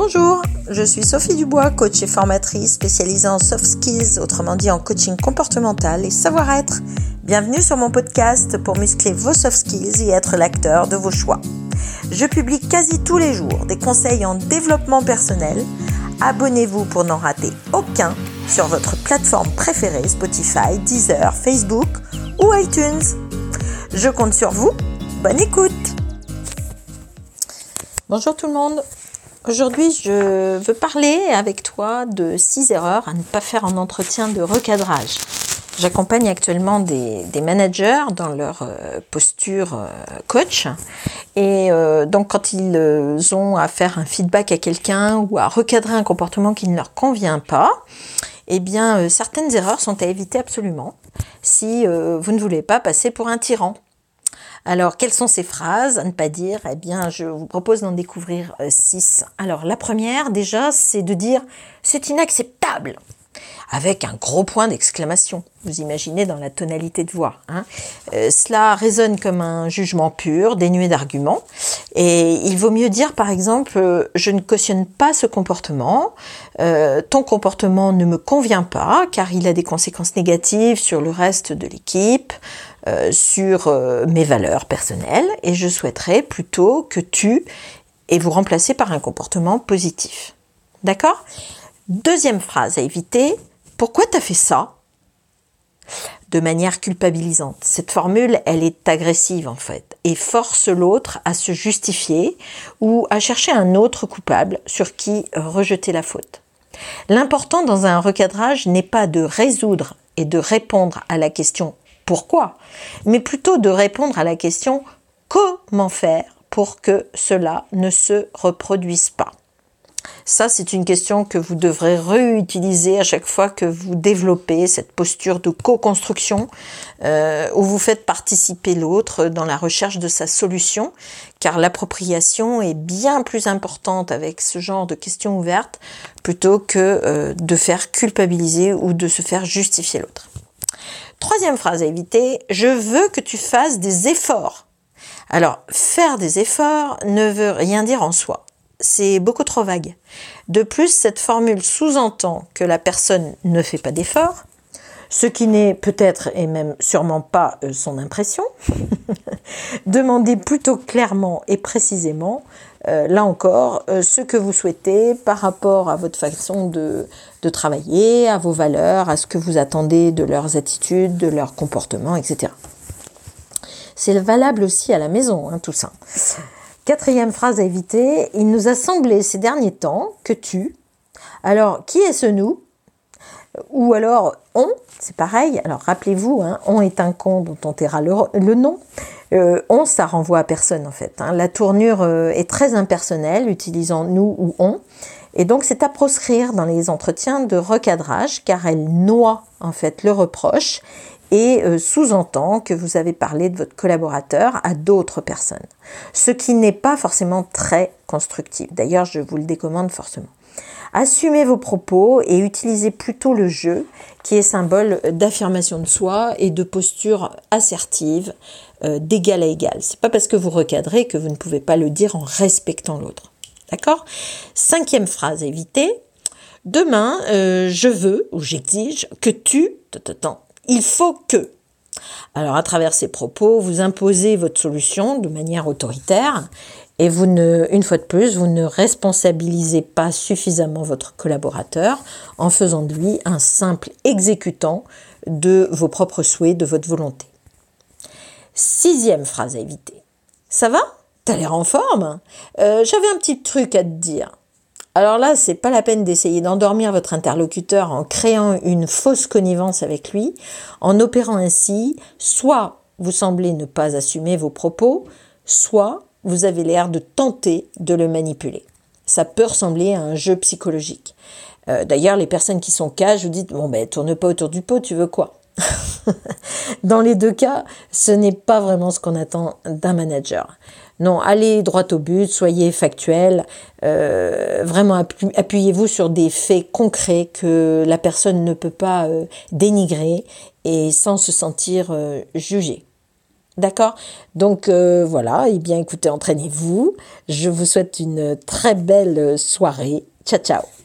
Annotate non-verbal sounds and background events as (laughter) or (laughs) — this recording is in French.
Bonjour, je suis Sophie Dubois, coach et formatrice spécialisée en soft skills, autrement dit en coaching comportemental et savoir-être. Bienvenue sur mon podcast pour muscler vos soft skills et être l'acteur de vos choix. Je publie quasi tous les jours des conseils en développement personnel. Abonnez-vous pour n'en rater aucun sur votre plateforme préférée Spotify, Deezer, Facebook ou iTunes. Je compte sur vous. Bonne écoute Bonjour tout le monde Aujourd'hui, je veux parler avec toi de six erreurs à ne pas faire en entretien de recadrage. J'accompagne actuellement des, managers dans leur euh, posture euh, coach. Et euh, donc quand ils ont à faire un feedback à quelqu'un ou à recadrer un comportement qui ne leur convient pas, eh bien certaines erreurs sont à éviter absolument si vous ne voulez pas passer pour un tyran. Alors, quelles sont ces phrases? À ne pas dire Eh bien, je vous propose d'en découvrir euh, six. Alors, la première, déjà, c'est de dire c'est inacceptable avec un gros point d'exclamation. Vous imaginez dans la tonalité de voix. Hein. Euh, cela résonne comme un jugement pur, dénué d'arguments. Et il vaut mieux dire, par exemple, euh, je ne cautionne pas ce comportement, ton comportement ne me convient pas car il a des conséquences négatives sur le reste de l'équipe, euh, sur euh, mes valeurs personnelles et je souhaiterais plutôt que tu et vous remplacer par un comportement positif. D'accord? Deuxième phrase à éviter, pourquoi tu as fait ça? De manière culpabilisante. Cette formule, elle est agressive en fait et force l'autre à se justifier ou à chercher un autre coupable sur qui rejeter la faute. L'important dans un recadrage n'est pas de résoudre et de répondre à la question pourquoi, mais plutôt de répondre à la question comment faire pour que cela ne se reproduise pas? Ça, c'est une question que vous devrez réutiliser à chaque fois que vous développez cette posture de co-construction euh, où vous faites participer l'autre dans la recherche de sa solution, car l'appropriation est bien plus importante avec ce genre de questions ouvertes plutôt que euh, de faire culpabiliser ou de se faire justifier l'autre. Troisième phrase à éviter, je veux que tu fasses des efforts. Alors, faire des efforts ne veut rien dire en soi. C'est beaucoup trop vague. De plus, cette formule sous-entend que la personne ne fait pas d'efforts, ce qui n'est peut-être et même sûrement pas euh, son impression. (laughs) Demandez plutôt clairement et précisément euh, là encore, euh, ce que vous souhaitez par rapport à votre façon de, travailler, à vos valeurs, à ce que vous attendez de leurs attitudes, de leurs comportements, etc. C'est valable aussi à la maison, hein, tout ça. Quatrième phrase à éviter, il nous a semblé ces derniers temps que tu... Alors, qui est ce nous? Ou alors, on, c'est pareil. Alors, rappelez-vous, hein, on est un con dont on taira le nom. Euh, on, ça renvoie à personne en fait. Hein. La tournure euh, est très impersonnelle, utilisant nous ou on. Et donc c'est à proscrire dans les entretiens de recadrage car elle noie en fait le reproche et euh, sous-entend que vous avez parlé de votre collaborateur à d'autres personnes. Ce qui n'est pas forcément très constructif. D'ailleurs, je vous le décommande forcément. Assumez vos propos et utilisez plutôt le jeu qui est symbole d'affirmation de soi et de posture assertive euh, d'égal à égal. C'est pas parce que vous recadrez que vous ne pouvez pas le dire en respectant l'autre. D'accord? Cinquième phrase à éviter. Demain, euh, je veux ou j'exige que tu, il faut que. Alors à travers ces propos, vous imposez votre solution de manière autoritaire et vous ne, une fois de plus, vous ne responsabilisez pas suffisamment votre collaborateur en faisant de lui un simple exécutant de vos propres souhaits, de votre volonté. Sixième phrase à éviter. Ça va? T'as l'air en forme euh, J'avais un petit truc à te dire. Alors là, c'est pas la peine d'essayer d'endormir votre interlocuteur en créant une fausse connivence avec lui, en opérant ainsi, soit vous semblez ne pas assumer vos propos, soit vous avez l'air de tenter de le manipuler. Ça peut ressembler à un jeu psychologique. Euh, d'ailleurs, les personnes qui sont cages vous dites bon ben tourne pas autour du pot, tu veux quoi? (laughs) Dans les deux cas, ce n'est pas vraiment ce qu'on attend d'un manager. Non, allez droit au but, soyez factuel, euh, vraiment appuyez-vous sur des faits concrets que la personne ne peut pas euh, dénigrer et sans se sentir jugée. D'accord? Donc euh, voilà, eh bien écoutez, entraînez-vous. Je vous souhaite une très belle soirée. Ciao ciao